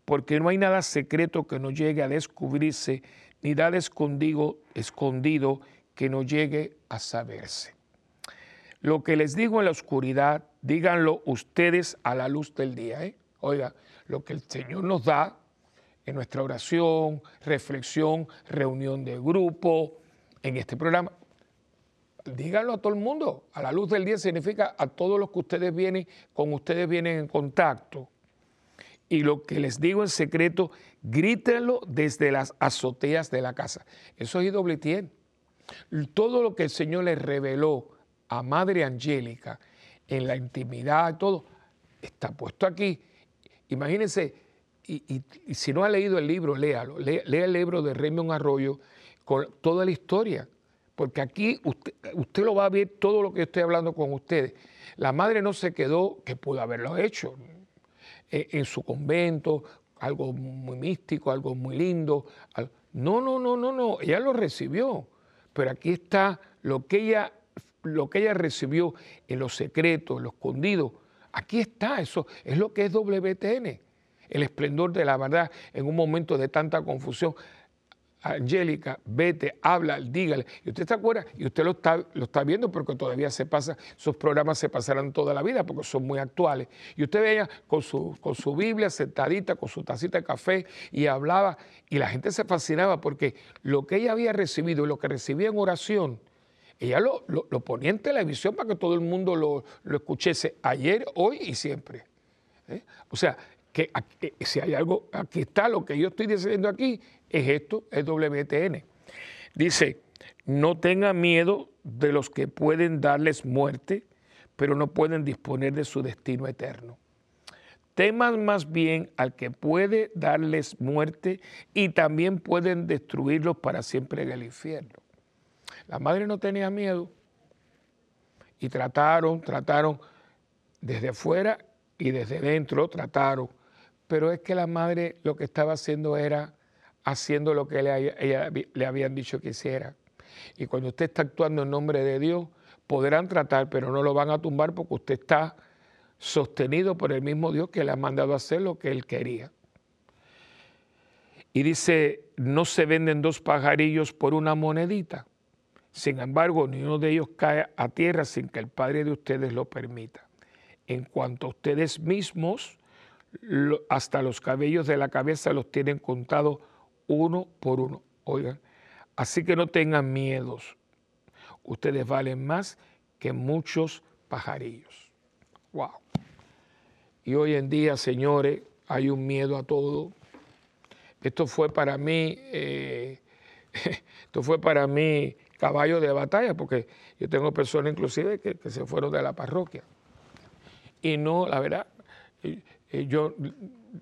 porque no hay nada secreto que no llegue a descubrirse, ni nada escondido, escondido que no llegue a saberse. Lo que les digo en la oscuridad, díganlo ustedes a la luz del día. ¿eh? Oiga, lo que el Señor nos da en nuestra oración, reflexión, reunión de grupo, en este programa. Díganlo a todo el mundo. A la luz del día significa a todos los que ustedes vienen, con ustedes vienen en contacto. Y lo que les digo en secreto, grítenlo desde las azoteas de la casa. Eso es IWTN. Todo lo que el Señor le reveló a Madre Angélica en la intimidad, todo, está puesto aquí. Imagínense y, si no ha leído el libro, léalo. Lea, el libro de Raymond Arroyo con toda la historia. Porque aquí usted, usted, lo va a ver todo lo que estoy hablando con ustedes. La madre no se quedó, que pudo haberlo hecho, eh, en su convento, algo muy místico, algo muy lindo. No, no, no, no, no. Ella lo recibió. Pero aquí está lo que ella, lo que ella recibió en los secretos, en lo escondido. Aquí está, eso es lo que es WTN el esplendor de la verdad en un momento de tanta confusión. Angélica, vete, habla, dígale. Y usted se acuerda, y usted lo está, lo está viendo porque todavía se pasa, sus programas se pasarán toda la vida porque son muy actuales. Y usted veía con su, con su Biblia sentadita, con su tacita de café y hablaba, y la gente se fascinaba porque lo que ella había recibido y lo que recibía en oración, ella lo, ponía en televisión para que todo el mundo lo, escuchase ayer, hoy y siempre. ¿eh? O sea, que si hay algo, aquí está lo que yo estoy diciendo aquí, es esto, es WTN. Dice, no tengan miedo de los que pueden darles muerte, pero no pueden disponer de su destino eterno. Teman más bien al que puede darles muerte y también pueden destruirlos para siempre en el infierno. La madre no tenía miedo y trataron, trataron desde fuera y desde dentro, trataron pero es que la madre lo que estaba haciendo era haciendo lo que le, le habían dicho que hiciera. Y cuando usted está actuando en nombre de Dios, podrán tratar, pero no lo van a tumbar porque usted está sostenido por el mismo Dios que le ha mandado a hacer lo que él quería. Y dice, no se venden dos pajarillos por una monedita. Sin embargo, ni uno de ellos cae a tierra sin que el Padre de ustedes lo permita. En cuanto a ustedes mismos, hasta los cabellos de la cabeza los tienen contados uno por uno. Oigan, así que no tengan miedos. Ustedes valen más que muchos pajarillos. Wow. Y hoy en día, señores, hay un miedo a todo. Esto fue para mí, eh, esto fue para mí caballo de batalla, porque yo tengo personas inclusive que, que se fueron de la parroquia. Y no, la verdad, eh, yo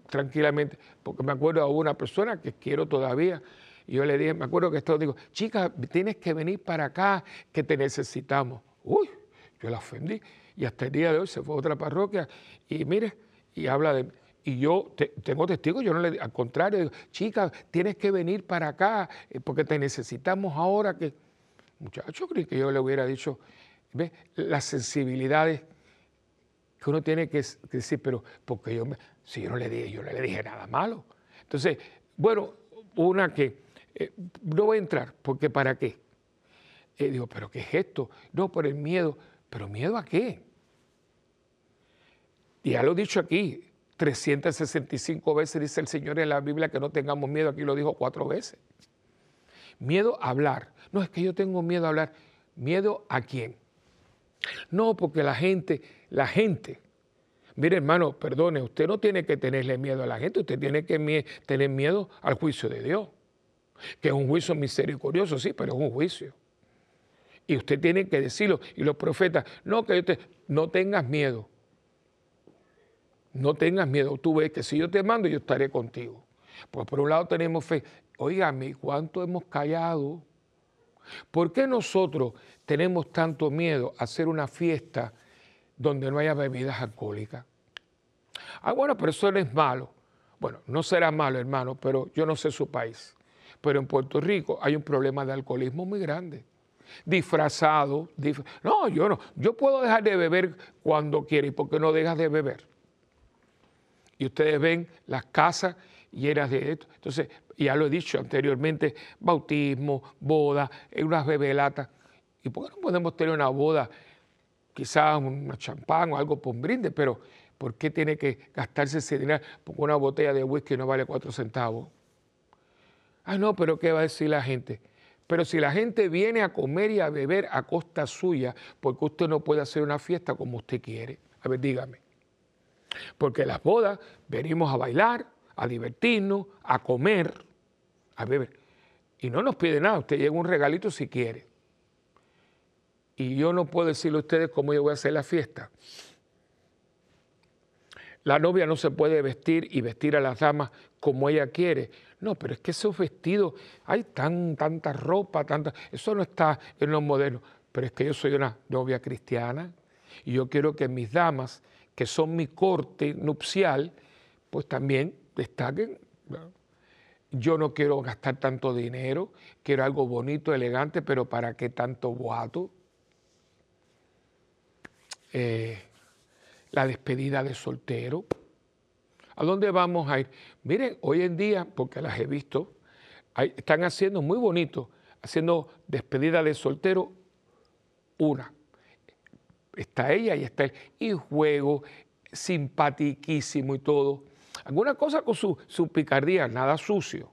tranquilamente, porque me acuerdo a una persona que quiero todavía, y yo le dije, me acuerdo que esto digo, chica, tienes que venir para acá, que te necesitamos. Uy, yo la ofendí. Y hasta el día de hoy se fue a otra parroquia y mire, y habla de... Y yo tengo testigos, yo no le al contrario, digo, chica, tienes que venir para acá eh, porque te necesitamos ahora que... Muchacho, creí que yo le hubiera dicho, ¿ves? Las sensibilidades que uno tiene que decir, pero porque yo, si yo no le dije, yo no le dije nada malo. Entonces, bueno, una que, eh, no voy a entrar, porque ¿para qué? Y digo, ¿pero qué es esto? No, por el miedo. ¿Pero miedo a qué? Ya lo he dicho aquí, 365 veces dice el Señor en la Biblia que no tengamos miedo, aquí lo dijo cuatro veces. Miedo a hablar. No, es que yo tengo miedo a hablar. ¿Miedo a quién? No, porque la gente, la gente, mire hermano, perdone, usted no tiene que tenerle miedo a la gente, usted tiene que tener miedo al juicio de Dios, que es un juicio misericordioso, sí, pero es un juicio. Y usted tiene que decirlo. Y los profetas, no, que no tengas miedo. No tengas miedo. Tú ves que si yo te mando, yo estaré contigo. Pues por un lado tenemos fe. Óigame, ¿cuánto hemos callado? ¿Por qué nosotros tenemos tanto miedo a hacer una fiesta donde no haya bebidas alcohólicas? Ah, bueno, pero eso no es malo. Bueno, no será malo, hermano, pero yo no sé su país. Pero en Puerto Rico hay un problema de alcoholismo muy grande. Disfrazado. no, yo no. Yo puedo dejar de beber cuando quiera. ¿Y por qué no dejas de beber? Y ustedes ven las casas llenas de esto. Entonces, ya lo he dicho anteriormente, bautismo, boda, unas bebelatas. ¿Y por qué no podemos tener una boda, quizás una champán o algo por un brinde? Pero ¿por qué tiene que gastarse ese dinero? Porque una botella de whisky no vale cuatro centavos. Ah, no, pero ¿qué va a decir la gente? Pero si la gente viene a comer y a beber a costa suya, porque usted no puede hacer una fiesta como usted quiere? A ver, dígame. Porque las bodas venimos a bailar, a divertirnos, a comer, a beber. Y no nos pide nada, usted llega un regalito si quiere. Y yo no puedo decirle a ustedes cómo yo voy a hacer la fiesta. La novia no se puede vestir y vestir a las damas como ella quiere. No, pero es que esos vestidos, hay tan, tanta ropa, tanta, eso no está en los modernos. Pero es que yo soy una novia cristiana y yo quiero que mis damas, que son mi corte nupcial, pues también destaquen. Yo no quiero gastar tanto dinero, quiero algo bonito, elegante, pero ¿para qué tanto boato? Eh, la despedida de soltero. ¿A dónde vamos a ir? Miren, hoy en día, porque las he visto, están haciendo muy bonito, haciendo despedida de soltero una. Está ella y está él. Y juego, simpatiquísimo y todo. Alguna cosa con su, su picardía, nada sucio.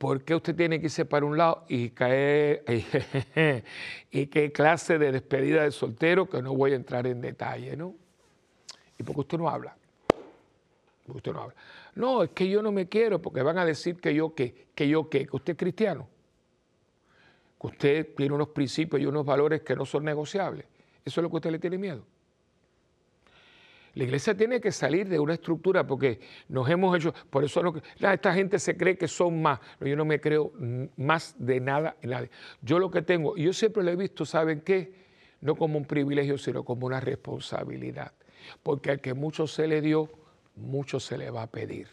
¿Por qué usted tiene que irse para un lado y caer? ¿Y qué clase de despedida de soltero? Que no voy a entrar en detalle, ¿no? ¿Y por qué usted no habla? Porque usted no habla. No, es que yo no me quiero porque van a decir que yo qué, que yo qué, que usted es cristiano. Que usted tiene unos principios y unos valores que no son negociables. Eso es lo que usted le tiene miedo. La iglesia tiene que salir de una estructura porque nos hemos hecho, por eso no, esta gente se cree que son más. yo no me creo más de nada en nadie. Yo lo que tengo, y yo siempre lo he visto, ¿saben qué? No como un privilegio, sino como una responsabilidad. Porque al que mucho se le dio, mucho se le va a pedir.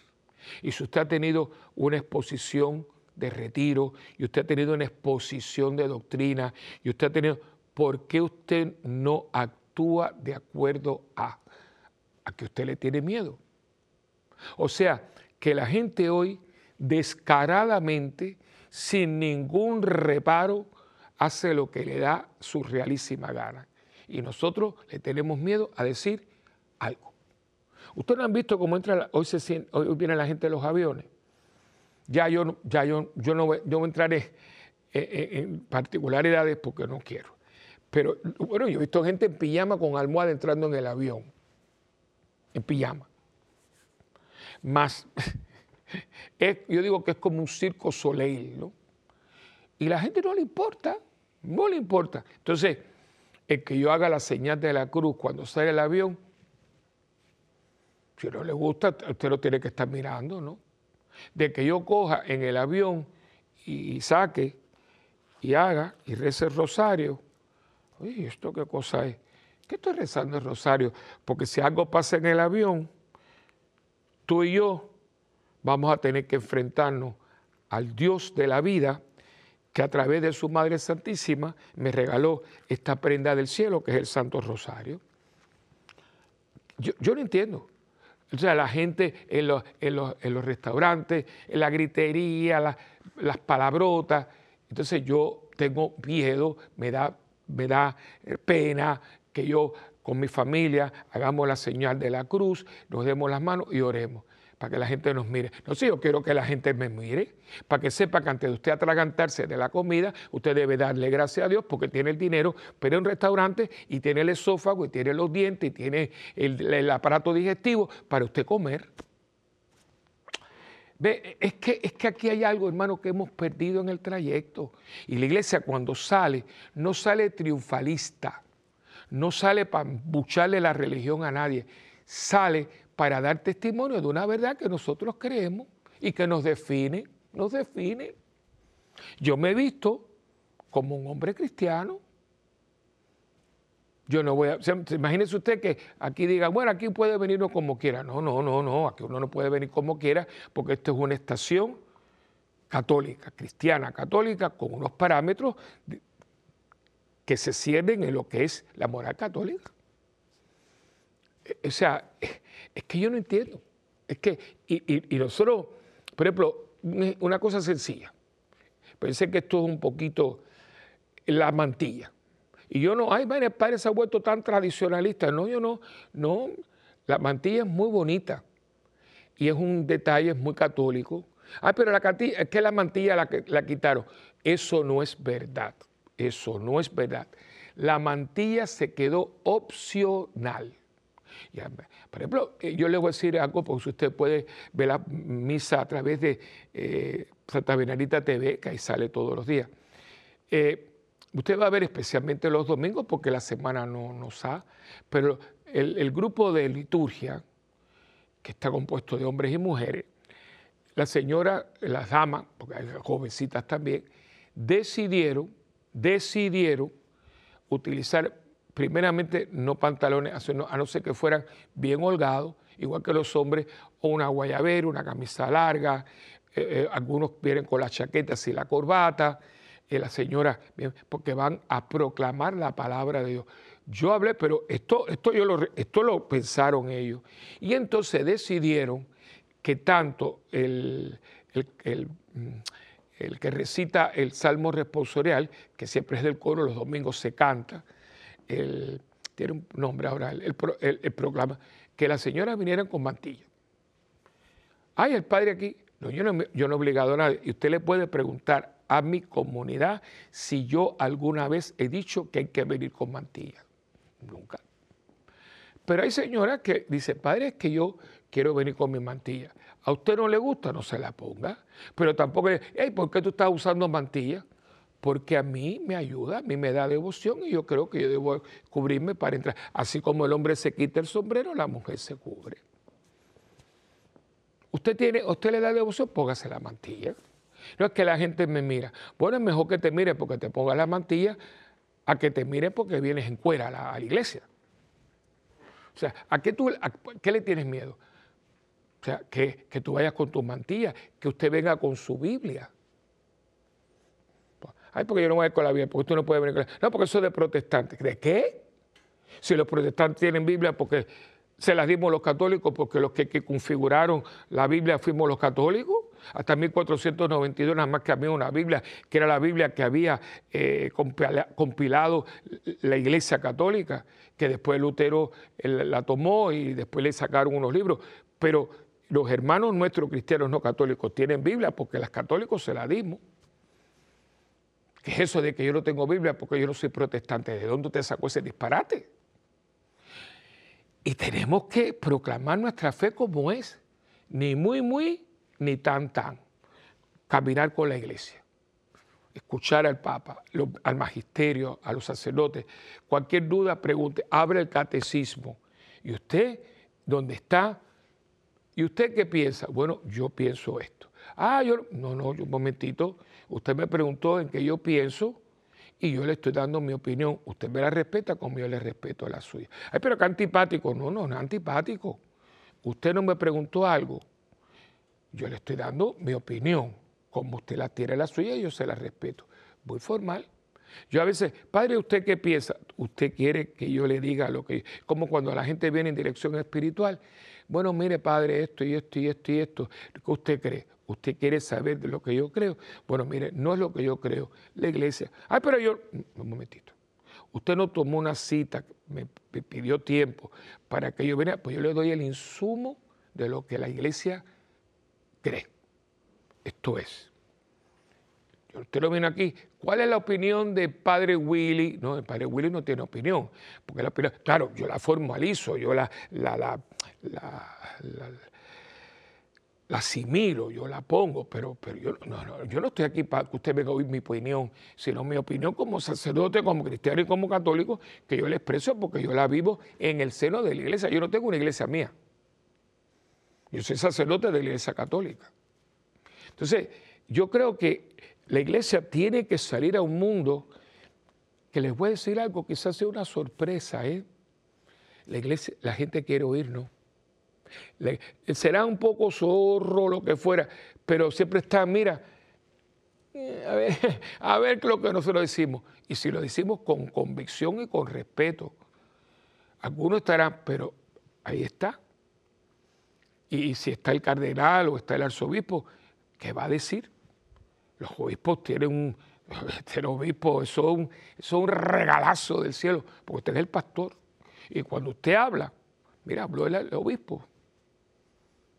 Y si usted ha tenido una exposición de retiro, y usted ha tenido una exposición de doctrina, y usted ha tenido, ¿por qué usted no actúa de acuerdo a? A que usted le tiene miedo. O sea, que la gente hoy descaradamente, sin ningún reparo, hace lo que le da su realísima gana. Y nosotros le tenemos miedo a decir algo. Ustedes no han visto cómo entra, hoy, se, viene la gente de los aviones. Ya yo, ya yo, yo no, yo entraré en particularidades porque no quiero. Pero bueno, yo he visto gente en pijama con almohada entrando en el avión en pijama. Más, yo digo que es como un circo soleil, ¿no? Y la gente no le importa, no le importa. Entonces, el que yo haga la señal de la cruz cuando sale el avión, si no le gusta, usted lo tiene que estar mirando, ¿no? De que yo coja en el avión y saque y haga y rece el rosario. Oye, ¿esto qué cosa es? ¿Qué estoy rezando el rosario? Porque si algo pasa en el avión, tú y yo vamos a tener que enfrentarnos al Dios de la vida que a través de su Madre Santísima me regaló esta prenda del cielo que es el Santo Rosario. Yo, no entiendo. O sea, la gente en los, en los, restaurantes, en la gritería, las palabrotas. Entonces yo tengo miedo, me da, me da eh, pena que yo con mi familia hagamos la señal de la cruz, nos demos las manos y oremos para que la gente nos mire. No sé, yo quiero que la gente me mire, para que sepa que antes de usted atragantarse de la comida, usted debe darle gracias a Dios porque tiene el dinero, pero en un restaurante y tiene el esófago y tiene los dientes y tiene el, aparato digestivo para usted comer. Ve, es que, es que aquí hay algo, hermano, que hemos perdido en el trayecto. Y la iglesia cuando sale, no sale triunfalista, no sale para bucharle la religión a nadie, sale para dar testimonio de una verdad que nosotros creemos y que nos define, nos define. Yo me he visto como un hombre cristiano. Yo no voy a. imagínese usted que aquí diga, bueno, aquí puede venir uno como quiera. No, no, no, no. Aquí uno no puede venir como quiera porque esto es una estación católica, cristiana, católica, con unos parámetros que se ciernen en lo que es la moral católica. O sea, es que yo no entiendo. Es que, y, nosotros, por ejemplo, una cosa sencilla. Pensé que esto es un poquito la mantilla. Y yo no, ay, el padre se ha vuelto tan tradicionalista. No, yo no, no. La mantilla es muy bonita y es un detalle, es muy católico. Ay, pero la es que la mantilla la, la quitaron. Eso no es verdad. Eso no es verdad. La mantilla se quedó opcional. Por ejemplo, eh, yo le voy a decir algo, porque usted puede ver la misa a través de eh, Santa Benarita TV, que ahí sale todos los días. Eh, usted va a ver especialmente los domingos, porque la semana no nos ha, pero el, grupo de liturgia, que está compuesto de hombres y mujeres, la señora, las damas, porque hay jovencitas también, decidieron, decidieron utilizar primeramente no pantalones, a no ser que fueran bien holgados, igual que los hombres, o una guayabera, una camisa larga, eh, eh, algunos vienen con las chaquetas y la corbata, eh, la señora, porque van a proclamar la palabra de Dios. Yo hablé, pero esto, esto, yo lo, esto lo pensaron ellos. Y entonces decidieron que tanto el, el, mm, el que recita el salmo responsorial, que siempre es del coro, los domingos se canta, el, tiene un nombre ahora, el, proclama, que las señoras vinieran con mantilla. Ay, el padre aquí. No, yo no, yo no he obligado a nadie. Y usted le puede preguntar a mi comunidad si yo alguna vez he dicho que hay que venir con mantilla. Nunca. Pero hay señoras que dicen, padre, es que yo quiero venir con mi mantilla. A usted no le gusta, no se la ponga. Pero tampoco, hey, ¿por qué tú estás usando mantilla? porque a mí me ayuda, a mí me da devoción y yo creo que yo debo cubrirme para entrar. Así como el hombre se quita el sombrero, la mujer se cubre. Usted, tiene, usted le da devoción, póngase la mantilla. No es que la gente me mira. Bueno, es mejor que te mire porque te pongas la mantilla a que te mire porque vienes en cuera a la, iglesia. O sea, ¿a qué, tú, qué le tienes miedo? Sea, que, que tú vayas con tu mantilla, que usted venga con su Biblia. Ay, porque yo no voy a ir con la Biblia, porque tú no puedes venir con la No, porque eso es de protestantes. ¿De qué? Si los protestantes tienen Biblia, porque se las dimos los católicos, porque los que, configuraron la Biblia fuimos los católicos. Hasta 1492 nada más que había una Biblia, que era la Biblia que había eh, compilado la Iglesia Católica, que después Lutero la tomó y después le sacaron unos libros. Pero los hermanos nuestros cristianos no católicos tienen Biblia porque las católicos se la dimos. ¿Qué es eso de que yo no tengo Biblia porque yo no soy protestante? ¿De dónde te sacó ese disparate? Y tenemos que proclamar nuestra fe como es, ni muy, muy, ni tan, tan. Caminar con la iglesia, escuchar al Papa, al magisterio, a los sacerdotes. Cualquier duda, pregunte, abre el catecismo. ¿Y usted dónde está? ¿Y usted qué piensa? Bueno, yo pienso esto. Ah, yo, no, no, un momentito. Usted me preguntó en qué yo pienso y yo le estoy dando mi opinión. Usted me la respeta como yo le respeto la suya. Ay, pero qué antipático. No, no, no antipático. Usted no me preguntó algo. Yo le estoy dando mi opinión. Como usted la tiene la suya, yo se la respeto. Muy formal. Yo a veces, padre, ¿usted qué piensa? Usted quiere que yo le diga lo que... Como cuando la gente viene en dirección espiritual. Bueno, mire padre, esto y esto y esto y esto, ¿qué usted cree? ¿Usted quiere saber de lo que yo creo? Bueno, mire, no es lo que yo creo. La iglesia, ay, pero yo, un momentito. Usted no tomó una cita, me pidió tiempo para que yo viniera, pues yo le doy el insumo de lo que la iglesia cree. Esto es. Usted lo viene aquí. ¿Cuál es la opinión de padre Willy? No, el padre Willy no tiene opinión. Porque la opinión, claro, yo la formalizo, yo la, la, la, la, asimilo, yo la pongo, pero, pero yo, no, yo no estoy aquí para que usted venga a oír mi opinión, sino mi opinión como sacerdote, como cristiano y como católico, que yo le expreso porque yo la vivo en el seno de la iglesia. Yo no tengo una iglesia mía. Yo soy sacerdote de la iglesia católica. Entonces, yo creo que la iglesia tiene que salir a un mundo que les voy a decir algo, quizás sea una sorpresa, ¿eh? La iglesia, la gente quiere oírnos. Será un poco zorro, lo que fuera, pero siempre está, mira, eh, a ver, a ver lo que nosotros decimos. Y si lo decimos con convicción y con respeto, algunos estarán, pero ahí está. Y si está el cardenal o está el arzobispo, ¿qué va a decir? Los obispos tienen un, este obispo, eso es, un, eso un regalazo del cielo, porque usted es el pastor. Y cuando usted habla, mira, habló el, obispo.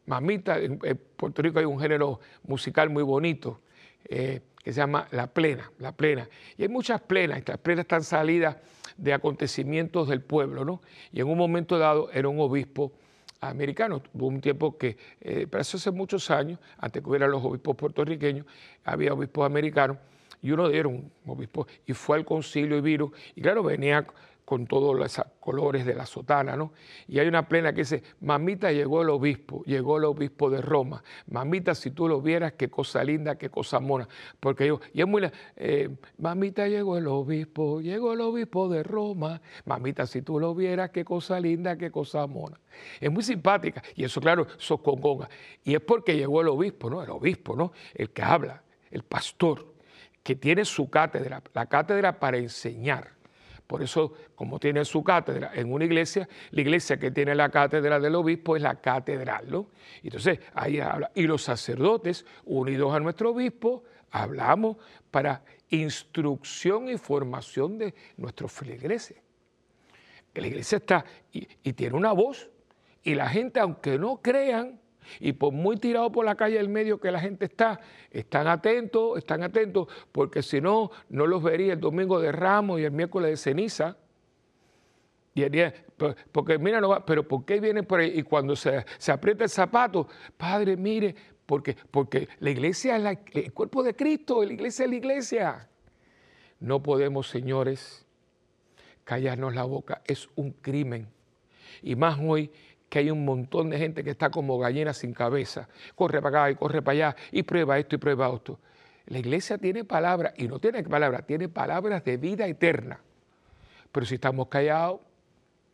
Mamita, en, Puerto Rico hay un género musical muy bonito eh, que se llama la plena, la plena. Y hay muchas plenas, estas plenas están salidas de acontecimientos del pueblo, ¿no? Y en un momento dado era un obispo americanos. Hubo un tiempo que, eh, pero eso hace muchos años, antes que hubiera los obispos puertorriqueños, había obispos americanos y uno de ellos era un obispo y fue al concilio y vino, y claro, venía con todos los colores de la sotana, ¿no? Y hay una plena que dice, mamita llegó el obispo, llegó el obispo de Roma, mamita si tú lo vieras, qué cosa linda, qué cosa mona, porque yo, y es muy, eh, mamita llegó el obispo, llegó el obispo de Roma, mamita si tú lo vieras, qué cosa linda, qué cosa mona. Es muy simpática, y eso claro, eso conga. Y es porque llegó el obispo, ¿no? El obispo, ¿no? El que habla, el pastor, que tiene su cátedra, la cátedra para enseñar por eso, como tiene su cátedra en una iglesia, la iglesia que tiene la cátedra del obispo es la catedral, ¿no? Entonces, ahí habla. Y los sacerdotes, unidos a nuestro obispo, hablamos para instrucción y formación de nuestros feligreses. La iglesia está y, y tiene una voz, y la gente, aunque no crean, y por muy tirado por la calle del medio que la gente está, están atentos, están atentos, porque si no, no los vería el domingo de Ramos y el miércoles de ceniza. Y porque mira, no va, pero ¿por qué vienen por ahí? Y cuando se, aprieta el zapato, Padre, mire, porque, porque la iglesia es el cuerpo de Cristo, la iglesia es la iglesia. No podemos, señores, callarnos la boca, es un crimen. Y más hoy que hay un montón de gente que está como gallina sin cabeza. Corre para acá y corre para allá y prueba esto y prueba esto. La iglesia tiene palabras y no tiene palabras, tiene palabras de vida eterna. Pero si estamos callados,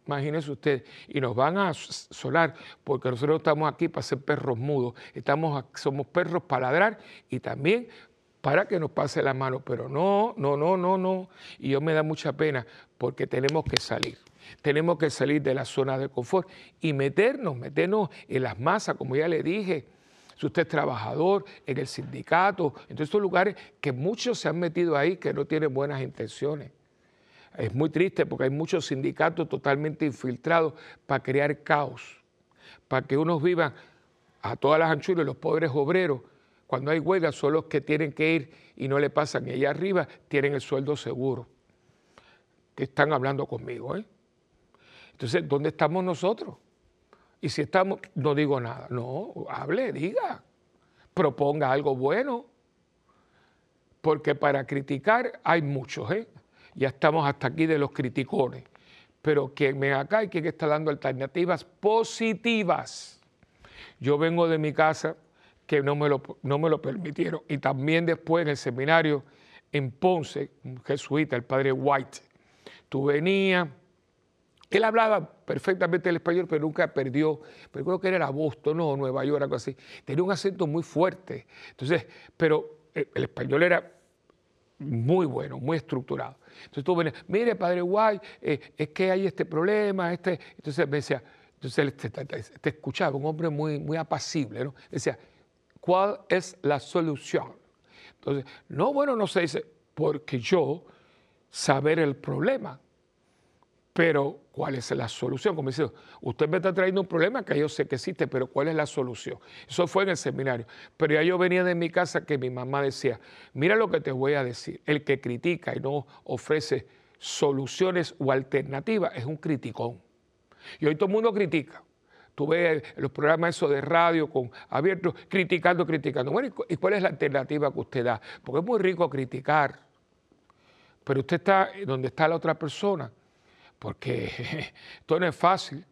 imagínense usted, y nos van a sonar, porque nosotros estamos aquí para ser perros mudos, estamos, somos perros para ladrar y también para que nos pase la mano, pero no, no, no, no, no. Y yo me da mucha pena porque tenemos que salir. Tenemos que salir de la zona de confort y meternos, meternos en las masas, como ya le dije. Si usted es trabajador en el sindicato, en todos estos lugares que muchos se han metido ahí que no tienen buenas intenciones. Es muy triste porque hay muchos sindicatos totalmente infiltrados para crear caos, para que unos vivan a todas las anchuras, los pobres obreros, cuando hay huelga son los que tienen que ir y no le pasan. Y allá arriba tienen el sueldo seguro. Que están hablando conmigo, ¿eh? Entonces, ¿dónde estamos nosotros? Y si estamos, no digo nada, no, hable, diga, proponga algo bueno, porque para criticar hay muchos, ¿eh? Ya estamos hasta aquí de los criticones, pero quien me acá hay quien está dando alternativas positivas. Yo vengo de mi casa que no me lo, no me lo permitieron, y también después en el seminario en Ponce, un jesuita, el padre White, tú venías él hablaba perfectamente el español, pero nunca perdió, pero creo que era Boston o Nueva York, algo así. Tenía un acento muy fuerte. Entonces, pero el, español era muy bueno, muy estructurado. Entonces tú venías, mire, padre Guay, eh, es que hay este problema, este. Entonces me decía, Entonces te, escuchaba, un hombre muy, muy apacible, ¿no? Decía, ¿cuál es la solución? Entonces, no, bueno, no se dice, porque yo saber el problema, pero ¿cuál es la solución? Como dice, usted me está trayendo un problema que yo sé que existe, pero ¿cuál es la solución? Eso fue en el seminario. Pero ya yo venía de mi casa que mi mamá decía, mira lo que te voy a decir, el que critica y no ofrece soluciones o alternativas es un criticón. Y hoy todo el mundo critica. Tú ves los programas esos de radio con abiertos, criticando, criticando. Bueno, ¿y cuál es la alternativa que usted da? Porque es muy rico criticar, pero usted está donde está la otra persona porque esto no es fácil.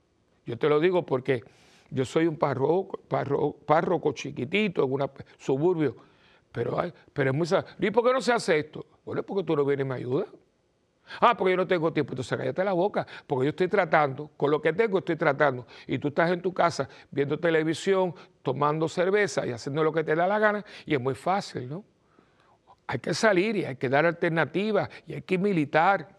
Yo te lo digo porque yo soy un párroco, chiquitito en un suburbio, pero, pero es muy... ¿Y por qué no se hace esto? Bueno, porque tú no vienes y me ayudas. Ah, porque yo no tengo tiempo. Entonces cállate la boca, porque yo estoy tratando, con lo que tengo estoy tratando. Y tú estás en tu casa viendo televisión, tomando cerveza y haciendo lo que te da la gana, y es muy fácil, ¿no? Hay que salir y hay que dar alternativas y hay que militar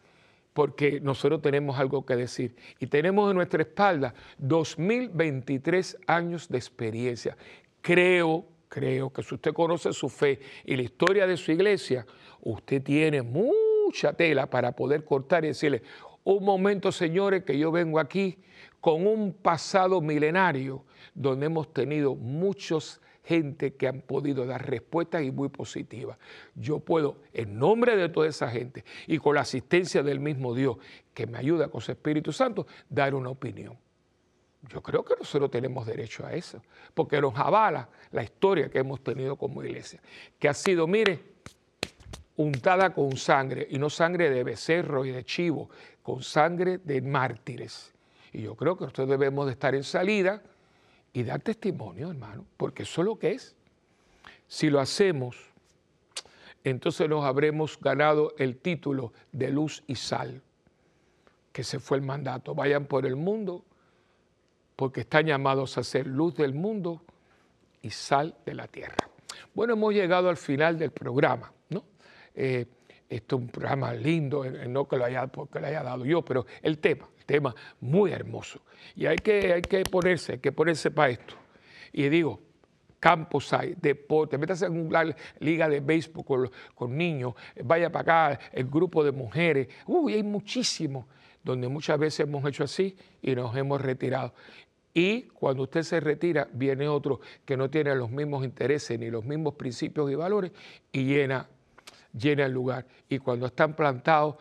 porque nosotros tenemos algo que decir. Y tenemos en nuestra espalda 2023 años de experiencia. Creo, creo que si usted conoce su fe y la historia de su iglesia, usted tiene mucha tela para poder cortar y decirle, un momento, señores, que yo vengo aquí con un pasado milenario donde hemos tenido muchos gente que han podido dar respuestas y muy positivas. Yo puedo, en nombre de toda esa gente y con la asistencia del mismo Dios que me ayuda con su Espíritu Santo, dar una opinión. Yo creo que nosotros tenemos derecho a eso, porque nos avala la historia que hemos tenido como iglesia, que ha sido, mire, untada con sangre, y no sangre de becerro y de chivo, con sangre de mártires. Y yo creo que nosotros debemos de estar en salida y dar testimonio, hermano, porque eso es lo que es. Si lo hacemos, entonces nos habremos ganado el título de luz y sal, que se fue el mandato. Vayan por el mundo, porque están llamados a ser luz del mundo y sal de la tierra. Bueno, hemos llegado al final del programa, ¿no? Eh, esto es un programa lindo, eh, no que lo haya, porque lo haya dado yo, pero el tema, tema muy hermoso. Y hay que, hay que ponerse, hay que ponerse para esto. Y digo, campos hay, deporte, métase en una liga de béisbol con, con, niños, vaya para acá, el grupo de mujeres, uy, hay muchísimo, donde muchas veces hemos hecho así y nos hemos retirado. Y cuando usted se retira, viene otro que no tiene los mismos intereses ni los mismos principios y valores y llena, llena el lugar. Y cuando están plantados,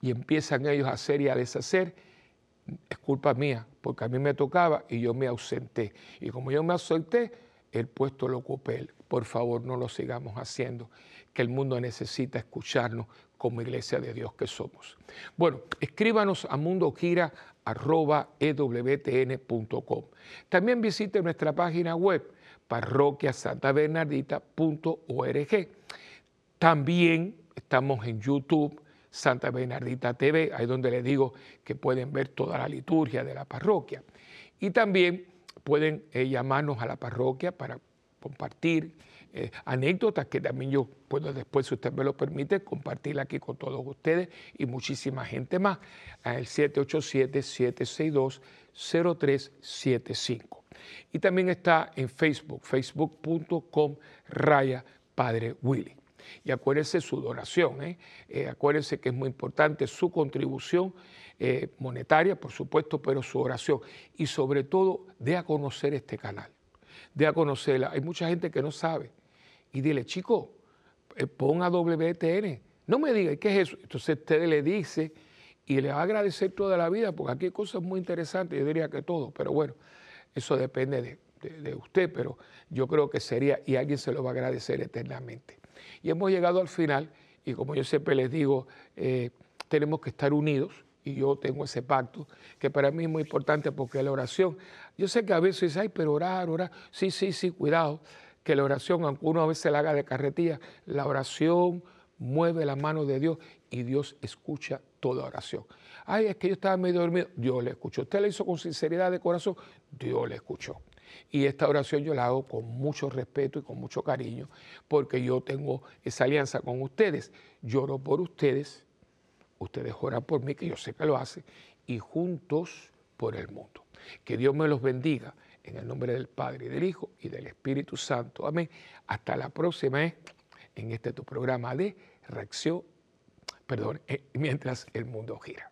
y empiezan ellos a hacer y a deshacer, es culpa mía, porque a mí me tocaba y yo me ausenté. Y como yo me ausenté, el puesto lo ocupé él. Por favor, no lo sigamos haciendo, que el mundo necesita escucharnos como iglesia de Dios que somos. Bueno, escríbanos a mundogira.ewtn.com. También visite nuestra página web parroquiasantabernardita.org. También estamos en YouTube, Santa Bernardita TV, ahí donde les digo que pueden ver toda la liturgia de la parroquia. Y también pueden eh, llamarnos a la parroquia para compartir eh, anécdotas que también yo puedo después, si usted me lo permite, compartir aquí con todos ustedes y muchísima gente más, al 787-762-0375. Y también está en Facebook, facebook.com raya Padre Willy. Y acuérdense su donación, ¿eh? ¿eh? acuérdense que es muy importante su contribución eh, monetaria, por supuesto, pero su oración. Y sobre todo, de a conocer este canal, de a conocerla. Hay mucha gente que no sabe. Y dile, chico, eh, ponga WTN. No me diga, ¿qué es eso? Entonces usted le dice y le va a agradecer toda la vida, porque aquí hay cosas muy interesantes, yo diría que todo, pero bueno, eso depende de, de usted, pero yo creo que sería, y alguien se lo va a agradecer eternamente. Y hemos llegado al final y como yo siempre les digo, eh, tenemos que estar unidos y yo tengo ese pacto que para mí es muy importante porque la oración, yo sé que a veces dice, ay, pero orar, orar, sí, sí, sí, cuidado, que la oración, aunque uno a veces la haga de carretilla, la oración mueve la mano de Dios y Dios escucha toda oración. Ay, es que yo estaba medio dormido, Dios le escuchó. Usted le hizo con sinceridad de corazón, Dios le escuchó. Y esta oración yo la hago con mucho respeto y con mucho cariño, porque yo tengo esa alianza con ustedes. Lloro por ustedes, ustedes oran por mí, que yo sé que lo hacen, y juntos por el mundo. Que Dios me los bendiga en el nombre del Padre, y del Hijo y del Espíritu Santo. Amén. Hasta la próxima vez en este tu programa de reacción, perdón, eh, mientras el mundo gira.